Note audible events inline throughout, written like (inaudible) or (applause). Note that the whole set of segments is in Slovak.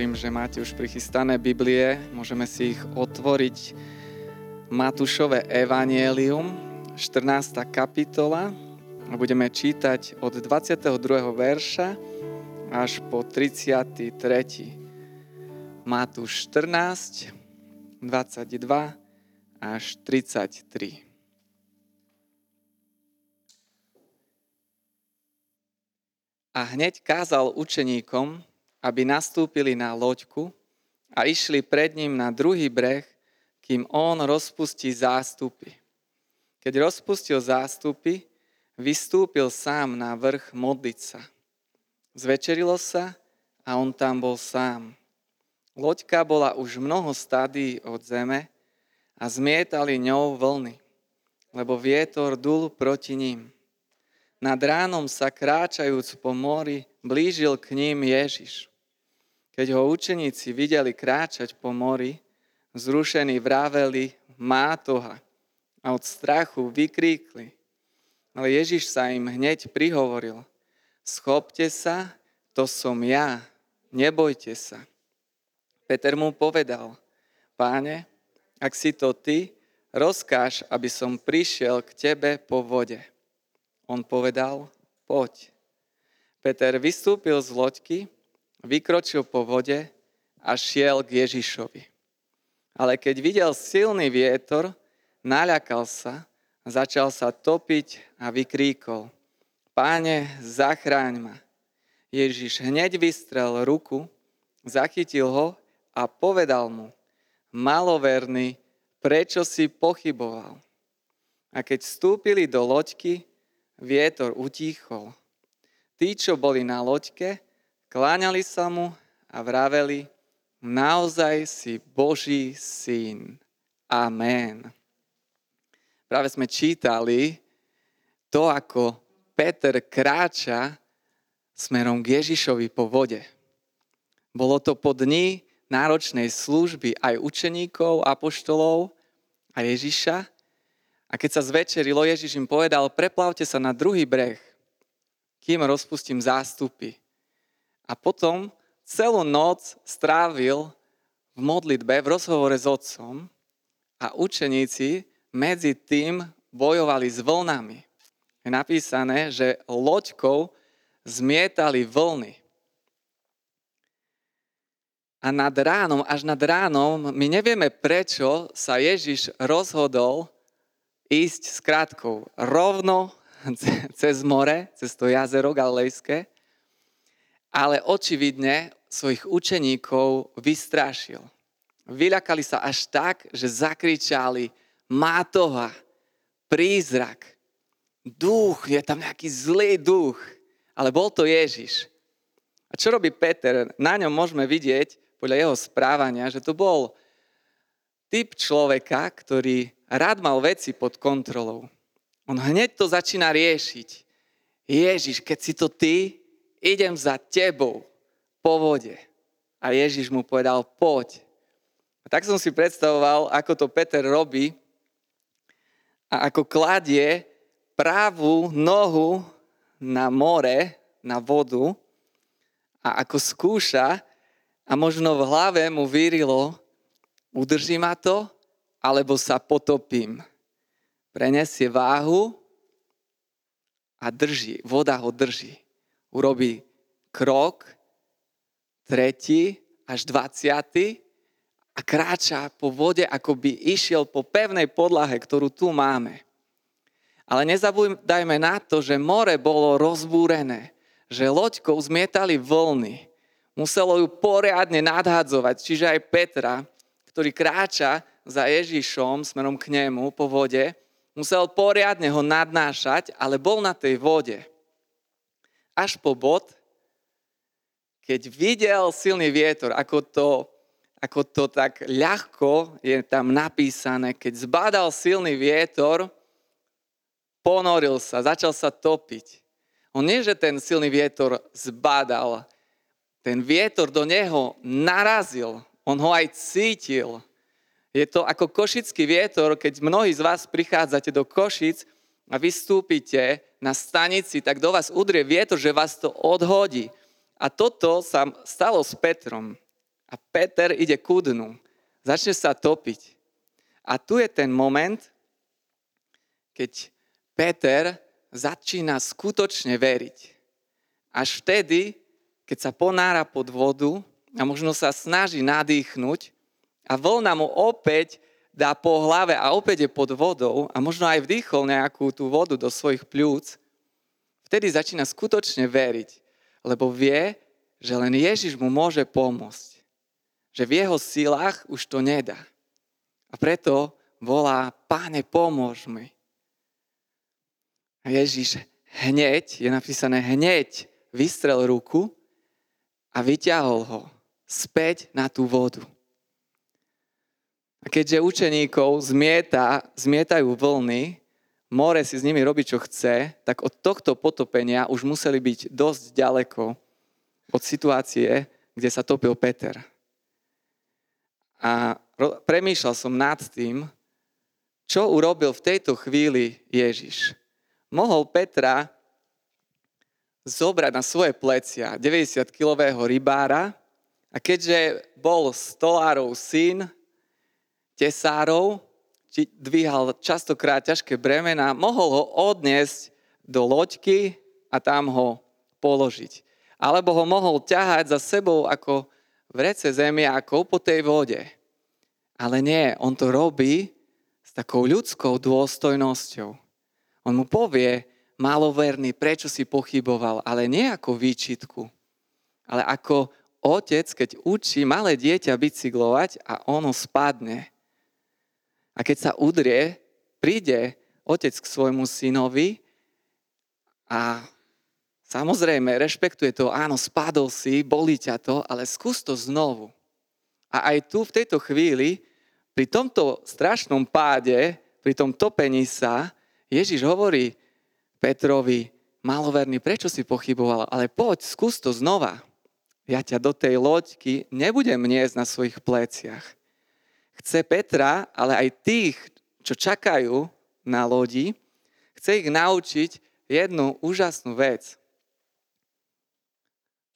Verím, že máte už prichystané Biblie. Môžeme si ich otvoriť. Matúšové evanielium, 14. kapitola. Budeme čítať od 22. verša až po 33. Matúš 14, 22 až 33. A hneď kázal učeníkom, aby nastúpili na loďku a išli pred ním na druhý breh, kým on rozpustí zástupy. Keď rozpustil zástupy, vystúpil sám na vrch modliť sa. Zvečerilo sa a on tam bol sám. Loďka bola už mnoho stadí od zeme a zmietali ňou vlny, lebo vietor dul proti ním. Nad ránom sa kráčajúc po mori, blížil k ním Ježiš. Keď ho učeníci videli kráčať po mori, zrušení vraveli, má toha. A od strachu vykríkli. Ale Ježiš sa im hneď prihovoril. Schopte sa, to som ja, nebojte sa. Peter mu povedal, páne, ak si to ty, rozkáž, aby som prišiel k tebe po vode. On povedal, poď. Peter vystúpil z loďky, vykročil po vode a šiel k Ježišovi. Ale keď videl silný vietor, naľakal sa, začal sa topiť a vykríkol. Páne, zachráň ma. Ježiš hneď vystrel ruku, zachytil ho a povedal mu, maloverný, prečo si pochyboval? A keď vstúpili do loďky, vietor utíchol. Tí, čo boli na loďke, Kláňali sa mu a vraveli, naozaj si Boží syn. Amen. Práve sme čítali to, ako Peter kráča smerom k Ježišovi po vode. Bolo to po dni náročnej služby aj učeníkov, apoštolov a Ježiša. A keď sa zvečerilo, Ježiš im povedal, preplavte sa na druhý breh, kým rozpustím zástupy. A potom celú noc strávil v modlitbe, v rozhovore s otcom a učeníci medzi tým bojovali s vlnami. Je napísané, že loďkou zmietali vlny. A nad ránom, až nad ránom, my nevieme prečo sa Ježiš rozhodol ísť s krátkou rovno (laughs) cez more, cez to jazero Galilejské ale očividne svojich učeníkov vystrašil. Vyľakali sa až tak, že zakričali Mátoha, prízrak, duch, je tam nejaký zlý duch, ale bol to Ježiš. A čo robí Peter? Na ňom môžeme vidieť, podľa jeho správania, že to bol typ človeka, ktorý rád mal veci pod kontrolou. On hneď to začína riešiť. Ježiš, keď si to ty, idem za tebou po vode. A Ježiš mu povedal, poď. A tak som si predstavoval, ako to Peter robí a ako kladie pravú nohu na more, na vodu a ako skúša a možno v hlave mu vyrilo, udrží ma to, alebo sa potopím. Prenesie váhu a drží, voda ho drží urobí krok, tretí až dvaciatý a kráča po vode, ako by išiel po pevnej podlahe, ktorú tu máme. Ale nezabúdajme na to, že more bolo rozbúrené, že loďkou zmietali vlny. Muselo ju poriadne nadhadzovať, čiže aj Petra, ktorý kráča za Ježišom smerom k nemu po vode, musel poriadne ho nadnášať, ale bol na tej vode až po bod, keď videl silný vietor, ako to, ako to tak ľahko je tam napísané, keď zbadal silný vietor, ponoril sa, začal sa topiť. On nie, že ten silný vietor zbadal, ten vietor do neho narazil, on ho aj cítil. Je to ako košický vietor, keď mnohí z vás prichádzate do Košic a vystúpite na stanici, tak do vás udrie vietor, že vás to odhodí. A toto sa stalo s Petrom. a Peter ide ku dnu. Začne sa topiť. A tu je ten moment, keď Peter začína skutočne veriť. Až vtedy, keď sa ponára pod vodu a možno sa snaží nadýchnuť a vlna mu opäť dá po hlave a opäť je pod vodou a možno aj vdýchol nejakú tú vodu do svojich pľúc, vtedy začína skutočne veriť, lebo vie, že len Ježiš mu môže pomôcť. Že v jeho silách už to nedá. A preto volá, páne, pomôž mi. A Ježiš hneď, je napísané hneď, vystrel ruku a vyťahol ho späť na tú vodu. A keďže učeníkov zmieta, zmietajú vlny, more si s nimi robí, čo chce, tak od tohto potopenia už museli byť dosť ďaleko od situácie, kde sa topil Peter. A premýšľal som nad tým, čo urobil v tejto chvíli Ježiš. Mohol Petra zobrať na svoje plecia 90-kilového rybára a keďže bol stolárov syn, tesárov, dvíhal častokrát ťažké bremena, mohol ho odniesť do loďky a tam ho položiť. Alebo ho mohol ťahať za sebou ako v rece zemiakov po tej vode. Ale nie, on to robí s takou ľudskou dôstojnosťou. On mu povie, maloverný, prečo si pochyboval, ale nie ako výčitku, ale ako otec, keď učí malé dieťa bicyklovať a ono spadne a keď sa udrie, príde otec k svojmu synovi a samozrejme rešpektuje to, áno, spadol si, bolí ťa to, ale skús to znovu. A aj tu v tejto chvíli, pri tomto strašnom páde, pri tom topení sa, Ježiš hovorí Petrovi, maloverný, prečo si pochyboval, ale poď, skús to znova. Ja ťa do tej loďky nebudem niesť na svojich pleciach chce Petra, ale aj tých, čo čakajú na lodi, chce ich naučiť jednu úžasnú vec.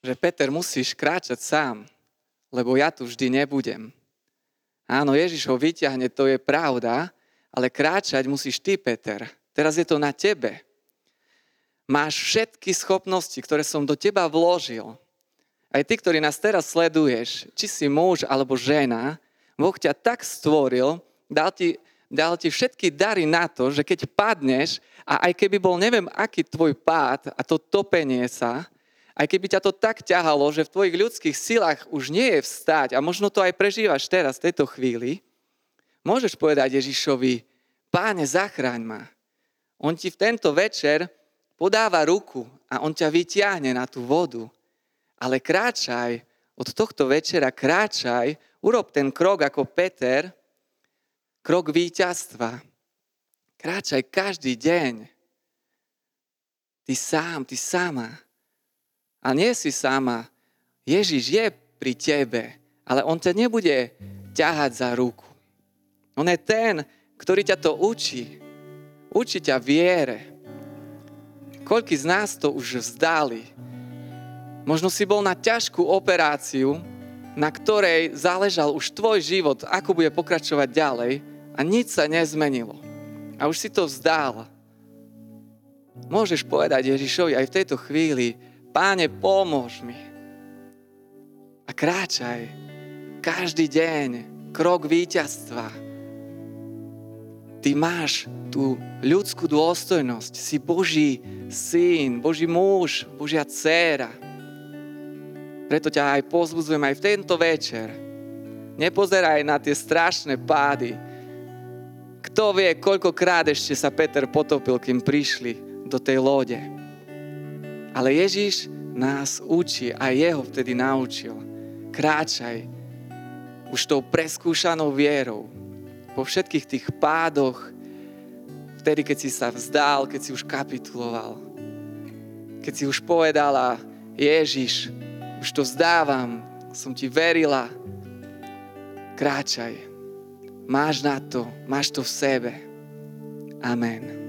Že Peter musíš kráčať sám, lebo ja tu vždy nebudem. Áno, Ježiš ho vyťahne, to je pravda, ale kráčať musíš ty, Peter. Teraz je to na tebe. Máš všetky schopnosti, ktoré som do teba vložil. Aj ty, ktorý nás teraz sleduješ, či si muž alebo žena, Boh ťa tak stvoril, dal ti, dal ti všetky dary na to, že keď padneš a aj keby bol neviem aký tvoj pád a to topenie sa, aj keby ťa to tak ťahalo, že v tvojich ľudských silách už nie je vstať a možno to aj prežívaš teraz, v tejto chvíli, môžeš povedať Ježišovi, páne, zachráň ma. On ti v tento večer podáva ruku a on ťa vyťahne na tú vodu. Ale kráčaj, od tohto večera kráčaj Urob ten krok ako Peter, krok víťazstva. Kráčaj každý deň. Ty sám, ty sama. A nie si sama. Ježiš je pri tebe, ale on ťa nebude ťahať za ruku. On je ten, ktorý ťa to učí. Učí ťa viere. Koľký z nás to už vzdali? Možno si bol na ťažkú operáciu, na ktorej záležal už tvoj život, ako bude pokračovať ďalej a nič sa nezmenilo. A už si to vzdal. Môžeš povedať Ježišovi aj v tejto chvíli, páne, pomôž mi. A kráčaj každý deň krok víťazstva. Ty máš tú ľudskú dôstojnosť, si Boží syn, Boží muž, Božia dcéra. Preto ťa aj pozbudzujem aj v tento večer. Nepozeraj na tie strašné pády. Kto vie, koľkokrát ešte sa Peter potopil, kým prišli do tej lode. Ale Ježiš nás učí a jeho vtedy naučil. Kráčaj už tou preskúšanou vierou. Po všetkých tých pádoch, vtedy, keď si sa vzdal, keď si už kapituloval. Keď si už povedala, Ježiš, už to vzdávam, som ti verila. Kráčaj. Máš na to, máš to v sebe. Amen.